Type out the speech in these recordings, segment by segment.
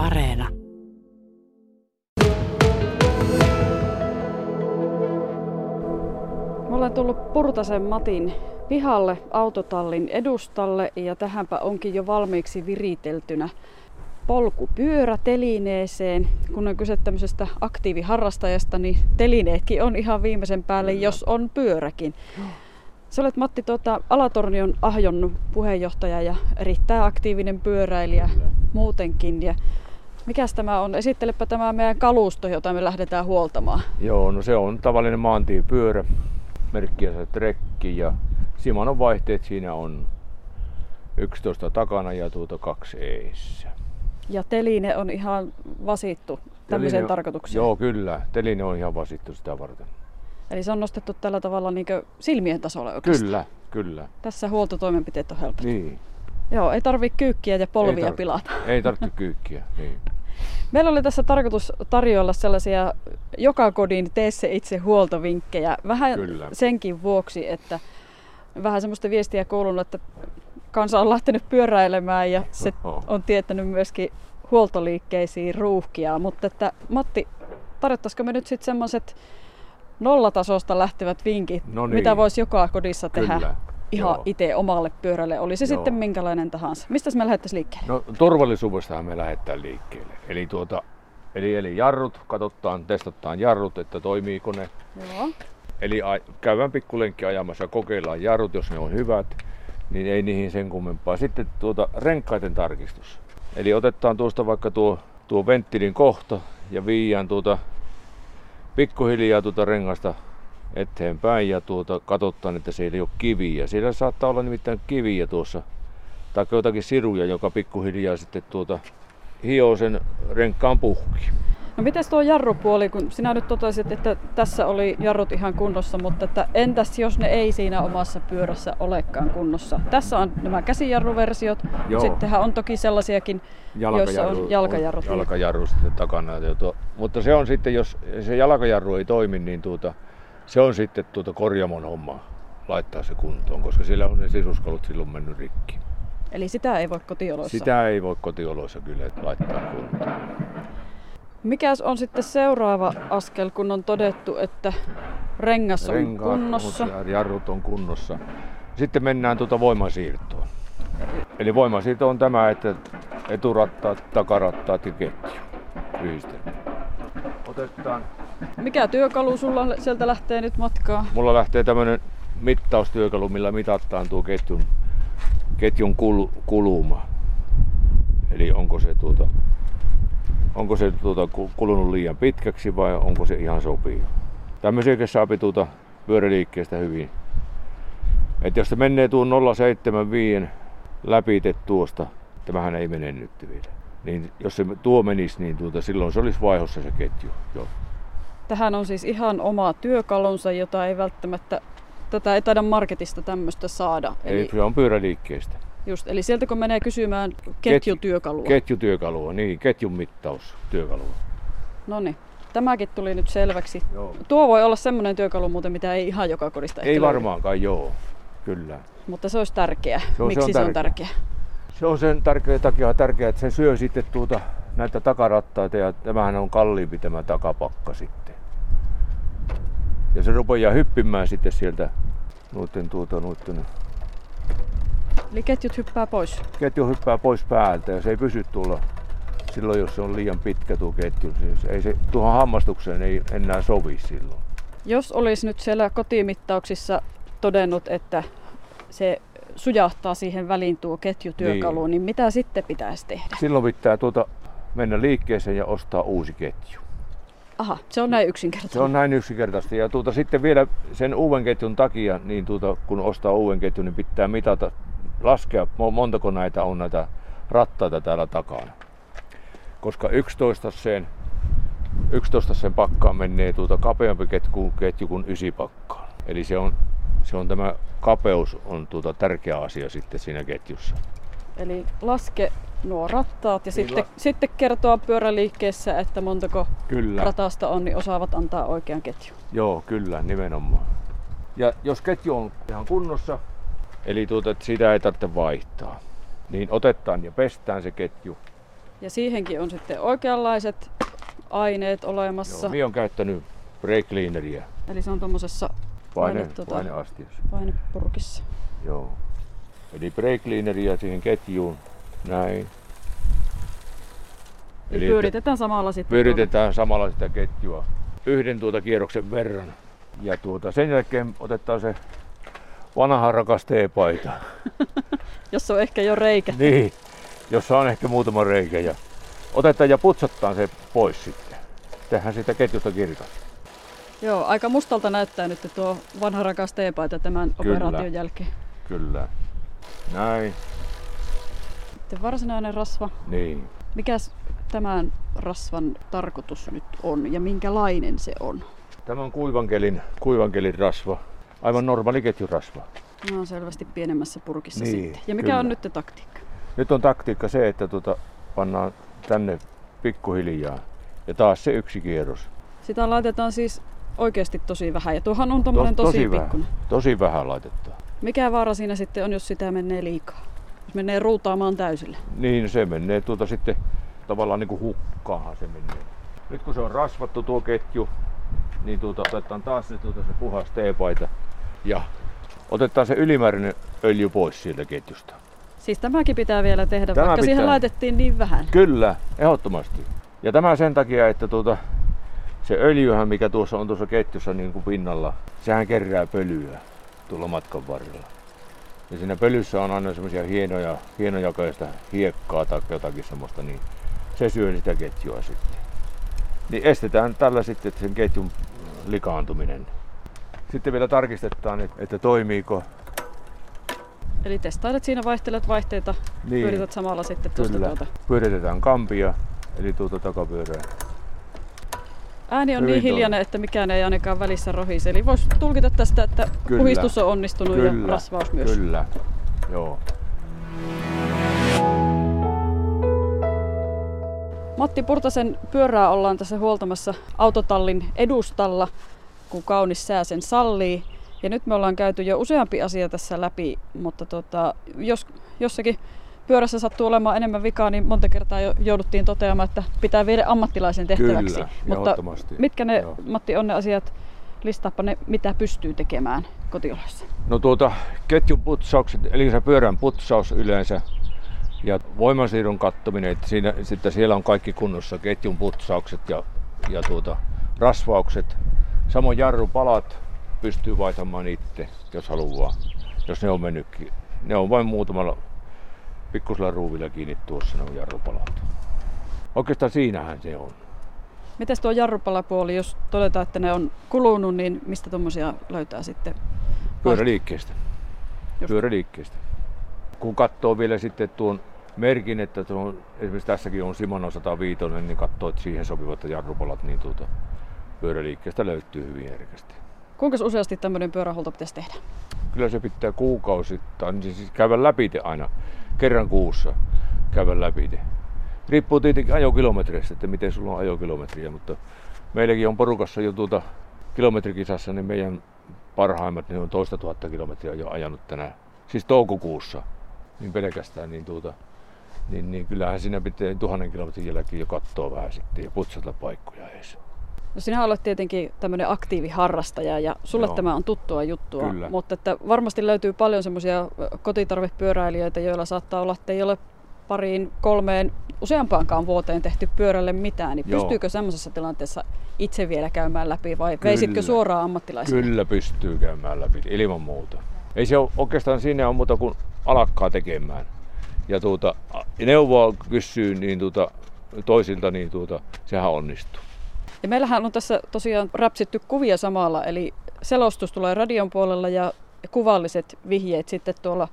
Areena. Me ollaan tullut Purtasen Matin pihalle autotallin edustalle ja tähänpä onkin jo valmiiksi viriteltynä polkupyörä telineeseen. Kun on kyse tämmöisestä aktiiviharrastajasta, niin telineetkin on ihan viimeisen päälle, jos on pyöräkin. Sä olet Matti tuota, Alatornion Ahjon puheenjohtaja ja erittäin aktiivinen pyöräilijä muutenkin. Ja mikäs tämä on? Esittelepä tämä meidän kalusto, jota me lähdetään huoltamaan. Joo, no se on tavallinen maantiepyörä, merkkiä se trekki ja Simonon vaihteet siinä on 11 takana ja tuota kaksi eessä. Ja teline on ihan vasittu tämmöiseen Teline- tarkoitukseen. Joo, kyllä. Teline on ihan vasittu sitä varten. Eli se on nostettu tällä tavalla niin silmien tasolle oikeastaan. Kyllä, kyllä. Tässä huoltotoimenpiteet on helpot. Niin. Joo, ei tarvitse kyykkiä ja polvia Ei tar- pilata. Ei tarvitse kyykkiä. Niin. Meillä oli tässä tarkoitus tarjolla sellaisia joka kodin tee se itse huoltovinkkejä. Vähän Kyllä. senkin vuoksi, että vähän semmoista viestiä kuulunut, että kansa on lähtenyt pyöräilemään ja se Oho. on tietänyt myöskin huoltoliikkeisiin ruuhkia. Mutta että Matti, tarjottaisiko me nyt sitten semmoiset nollatasosta lähtevät vinkit, No niin. mitä voisi joka kodissa tehdä Kyllä. Ihan Joo. itse omalle pyörälle, oli se Joo. sitten minkälainen tahansa. Mistä me lähdettäisiin liikkeelle? No turvallisuudestahan me lähdetään liikkeelle. Eli, tuota, eli, eli jarrut, katsotaan, testataan jarrut, että toimiiko ne. Joo. Eli a- käydään pikkulenkki ajamassa, kokeillaan jarrut, jos ne on hyvät, niin ei niihin sen kummempaa. Sitten tuota renkaiden tarkistus. Eli otetaan tuosta vaikka tuo, tuo venttilin kohta ja viiään tuota pikkuhiljaa tuota rengasta eteenpäin ja tuota, katsotaan, että siellä ei ole kiviä. Siellä saattaa olla nimittäin kiviä tuossa, tai jotakin siruja, joka pikkuhiljaa sitten tuota, hioo sen renkaan puhki. No mites tuo jarrupuoli, kun sinä nyt totesit, että tässä oli jarrut ihan kunnossa, mutta että entäs jos ne ei siinä omassa pyörässä olekaan kunnossa? Tässä on nämä käsijarruversiot, Joo. sittenhän on toki sellaisiakin, joissa on jalkajarrut. On jalkajarru sitten takana. Mutta se on sitten, jos se jalkajarru ei toimi, niin tuota, se on sitten tuota korjamon homma laittaa se kuntoon, koska siellä on ne sisuskalut silloin mennyt rikki. Eli sitä ei voi kotioloissa. Sitä ei voi kotioloissa kyllä laittaa kuntoon. Mikäs on sitten seuraava askel, kun on todettu, että rengas on Renkaat kunnossa? ja jarrut on kunnossa. Sitten mennään tuota voimansiirtoon. Eli voimansiirto on tämä, että eturattaat, takarattaat ja ketju yhdistelmä. Otetaan Mikä työkalu sulla sieltä lähtee nyt matkaan? Mulla lähtee tämmönen mittaustyökalu, millä mitataan tuo ketjun, ketjun kul, kuluma. Eli onko se, tuota, onko se tuota, ku- kulunut liian pitkäksi vai onko se ihan sopiva. Tämmöisiä saa tuota pyöräliikkeestä hyvin. Et jos se menee tuon 075 läpi tuosta, tämähän ei mene nyt vielä. Niin jos se tuo menisi, niin tuota, silloin se olisi vaihossa se ketju. Joo. Tähän on siis ihan oma työkalunsa, jota ei välttämättä, tätä ei taida marketista tämmöistä saada. Eli Eli, se on pyöräliikkeestä. just, eli sieltä kun menee kysymään ketjutyökalua. Ketjutyökalua, niin, ketjun mittaustyökalua. No niin, tämäkin tuli nyt selväksi. Joo. Tuo voi olla semmoinen työkalu muuten, mitä ei ihan joka kodista Ei ehkä löydy. varmaankaan, joo. Kyllä. Mutta se olisi tärkeä. Se on- Miksi se on se on tärkeä. tärkeä? Se on sen tärkeä takia tärkeää, että se syö sitten tuota, näitä takarattaita ja tämähän on kalliimpi tämä takapakka sitten. Ja se rupeaa hyppimään sitten sieltä noiden, tuota, noiden Eli ketjut hyppää pois. ketju hyppää pois päältä ja se ei pysy tuolla silloin, jos se on liian pitkä tuo ketju. Siis ei se, tuohon hammastukseen ei enää sovi silloin. Jos olisi nyt siellä kotimittauksissa todennut, että se sujahtaa siihen väliin tuo ketjutyökalu, niin, niin mitä sitten pitäisi tehdä? Silloin pitää tuota mennä liikkeeseen ja ostaa uusi ketju. Aha, se on näin yksinkertainen. Se on näin yksinkertaisesti. Ja tuota, sitten vielä sen uuden ketjun takia, niin tuota, kun ostaa uuden ketjun, niin pitää mitata, laskea mo- montako näitä on näitä rattaita täällä takana. Koska 11 sen, 11 sen pakkaan menee tuota kapeampi ketju, ketju kuin ysi pakkaan. Eli se on, se on tämä kapeus on tuota tärkeä asia sitten siinä ketjussa. Eli laske nuo rattaat ja Niin, sitten, sitten kertoa pyöräliikkeessä, että montako Kyllä. ratasta on, niin osaavat antaa oikean ketjun. Joo, kyllä, nimenomaan. Ja jos ketju on ihan kunnossa, eli tuota, että sitä ei tarvitse vaihtaa, niin otetaan ja pestään se ketju. Ja siihenkin on sitten oikeanlaiset aineet olemassa. Joo, minä on käyttänyt brake cleaneria Eli se on tuommoisessa paine, Paine- tota- paineastiassa. painepurkissa. Joo. Eli brake cleaneria siihen ketjuun. Näin. Eli pyöritetään samalla sitten. pyöritetään samalla sitä ketjua yhden tuota kierroksen verran. Ja tuota, sen jälkeen otetaan se vanha rakas teepaita. tuolla, Jos on ehkä jo reikä. niin, jossa on ehkä muutama reikä. Ja otetaan ja putsataan se pois sitten. Tehdään siitä ketjusta kirkas. Joo, aika mustalta näyttää nyt tuo vanha rakas teepaita tämän Kyllä. operaation jälkeen. Kyllä. Näin. Sitten varsinainen rasva. Niin. Mikäs tämän rasvan tarkoitus nyt on ja minkälainen se on? Tämä on kuivankelin, kuivankelin rasva. Aivan normaali ketjurasva. Nämä on selvästi pienemmässä purkissa Niin, sitten. Ja mikä kyllä. on nyt taktiikka? Nyt on taktiikka se, että tuota, pannaan tänne pikkuhiljaa. Ja taas se yksi kierros. Sitä laitetaan siis oikeasti tosi vähän. Ja tuohan on tommonen To- tosi, tosi vähän. pikkunen. Tosi vähän laitetaan. Mikä vaara siinä sitten on, jos sitä menee liikaa? Jos menee ruutaamaan täysille. Niin se menee tuota sitten tavallaan niin kuin hukkaahan se menee. Nyt kun se on rasvattu tuo ketju, niin tuota, otetaan taas se, tuota, se puhas teepaita ja otetaan se ylimääräinen öljy pois sieltä ketjusta. Siis tämäkin pitää vielä tehdä, Tämä vaikka siihen pitää. laitettiin niin vähän. Kyllä, ehdottomasti. Ja tämä sen takia, että tuota, se öljyhän, mikä tuossa on tuossa ketjussa niin kuin pinnalla, sehän kerää pölyä tuolla matkan varrella. Ja siinä pölyssä on aina semmoisia hienoja, hienojakoista hiekkaa tai jotakin semmoista, niin se syö sitä ketjua sitten. Niin estetään tällä sitten sen ketjun likaantuminen. Sitten vielä tarkistetaan, että- että toimiiko. Eli testailet siinä, vaihtelet vaihteita, Niin. pyörität samalla sitten tuosta Kyllä. tuota. Pyöritetään kampia, eli tuota takapyörää. Ääni on Hyvin niin hiljainen, että mikään ei ainakaan välissä rohise. Eli voisi tulkita tästä, että Kyllä. puhistus on onnistunut ja Kyllä, rasvaus myös. Kyllä, joo. Matti Purtasen pyörää ollaan tässä huoltamassa autotallin edustalla, kun kaunis sää sen sallii. Ja nyt me ollaan käyty jo useampi asia tässä läpi, mutta tota, jos jossakin pyörässä sattuu olemaan enemmän vikaa, niin monta kertaa jo jouduttiin toteamaan, että pitää viedä ammattilaisen tehtäväksi. Kyllä, mutta mitkä ne, Joo. Matti, on ne asiat, listaappa ne, mitä pystyy tekemään kotioloissa? No tuota, ketjun putsaukset, eli se pyörän putsaus yleensä ja voimansiirron kattominen, että siinä, sitten siellä on kaikki kunnossa, ketjun putsaukset ja, ja tuota, rasvaukset. Samoin jarrupalat pystyy vaihtamaan itse, jos haluaa, jos ne on mennytkin. Ne on vain muutamalla pikkusella ruuvilla kiinni tuossa on jarrupalat. Oikeastaan siinähän se on. Mites tuo jarrupalapuoli, jos todetaan, että ne on kulunut, niin mistä tuommoisia löytää sitten? Pyöräliikkeestä. Just. Pyöräliikkeestä. Kun katsoo vielä sitten tuon merkin, että tuon, esimerkiksi tässäkin on Shimano 105, niin katsoo, että siihen sopivat jarrupalat, niin tuota, pyöräliikkeestä löytyy hyvin herkästi. Kuinka useasti tämmöinen pyörähuolto pitäisi tehdä? Kyllä se pitää kuukausittain, niin siis käydä läpi aina, kerran kuussa käydä läpi. Riippuu tietenkin ajokilometreistä, että miten sulla on ajokilometriä, mutta meilläkin on porukassa jo tuota kilometrikisassa, niin meidän parhaimmat niin on toista tuhatta kilometriä jo ajanut tänään, siis toukokuussa, niin pelkästään, niin, tuota, niin, niin kyllähän siinä pitää tuhannen kilometrin jälkeen jo katsoa vähän sitten ja putsata paikkoja edes. No sinä olet tietenkin tämmöinen aktiiviharrastaja ja sulle Joo. tämä on tuttua juttua, Kyllä. mutta että varmasti löytyy paljon semmoisia kotitarvepyöräilijöitä, joilla saattaa olla, että ei ole pariin, kolmeen, useampaankaan vuoteen tehty pyörälle mitään, niin Joo. pystyykö semmoisessa tilanteessa itse vielä käymään läpi vai veisitkö Kyllä. suoraan ammattilaisille? Kyllä pystyy käymään läpi, ilman muuta. Ei se ole oikeastaan siinä on muuta kuin alakkaa tekemään. Ja tuota, neuvoa kysyy niin tuota, toisilta, niin tuota, sehän onnistuu. Ja meillähän on tässä tosiaan räpsitty kuvia samalla, eli selostus tulee radion puolella ja kuvalliset vihjeet sitten tuolla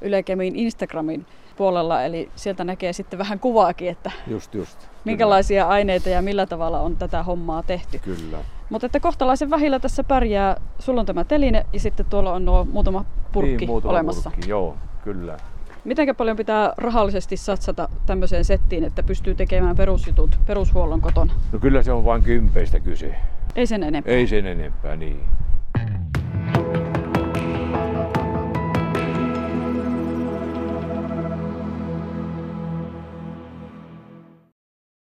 Yle Kemin Instagramin puolella, eli sieltä näkee sitten vähän kuvaakin, että Just, just. minkälaisia aineita ja millä tavalla on tätä hommaa tehty. Kyllä. Kyllä. Mutta että kohtalaisen vähillä tässä pärjää. Sulla on tämä teline ja sitten tuolla on nuo muutama purkki niin, muutama olemassa. Purkki, joo, kyllä. Mitenkä paljon pitää rahallisesti satsata tämmöiseen settiin, että pystyy tekemään perusjutut, perushuollon kotona? No kyllä se on vain kympeistä kyse. Ei sen enempää. Ei sen enempää, niin.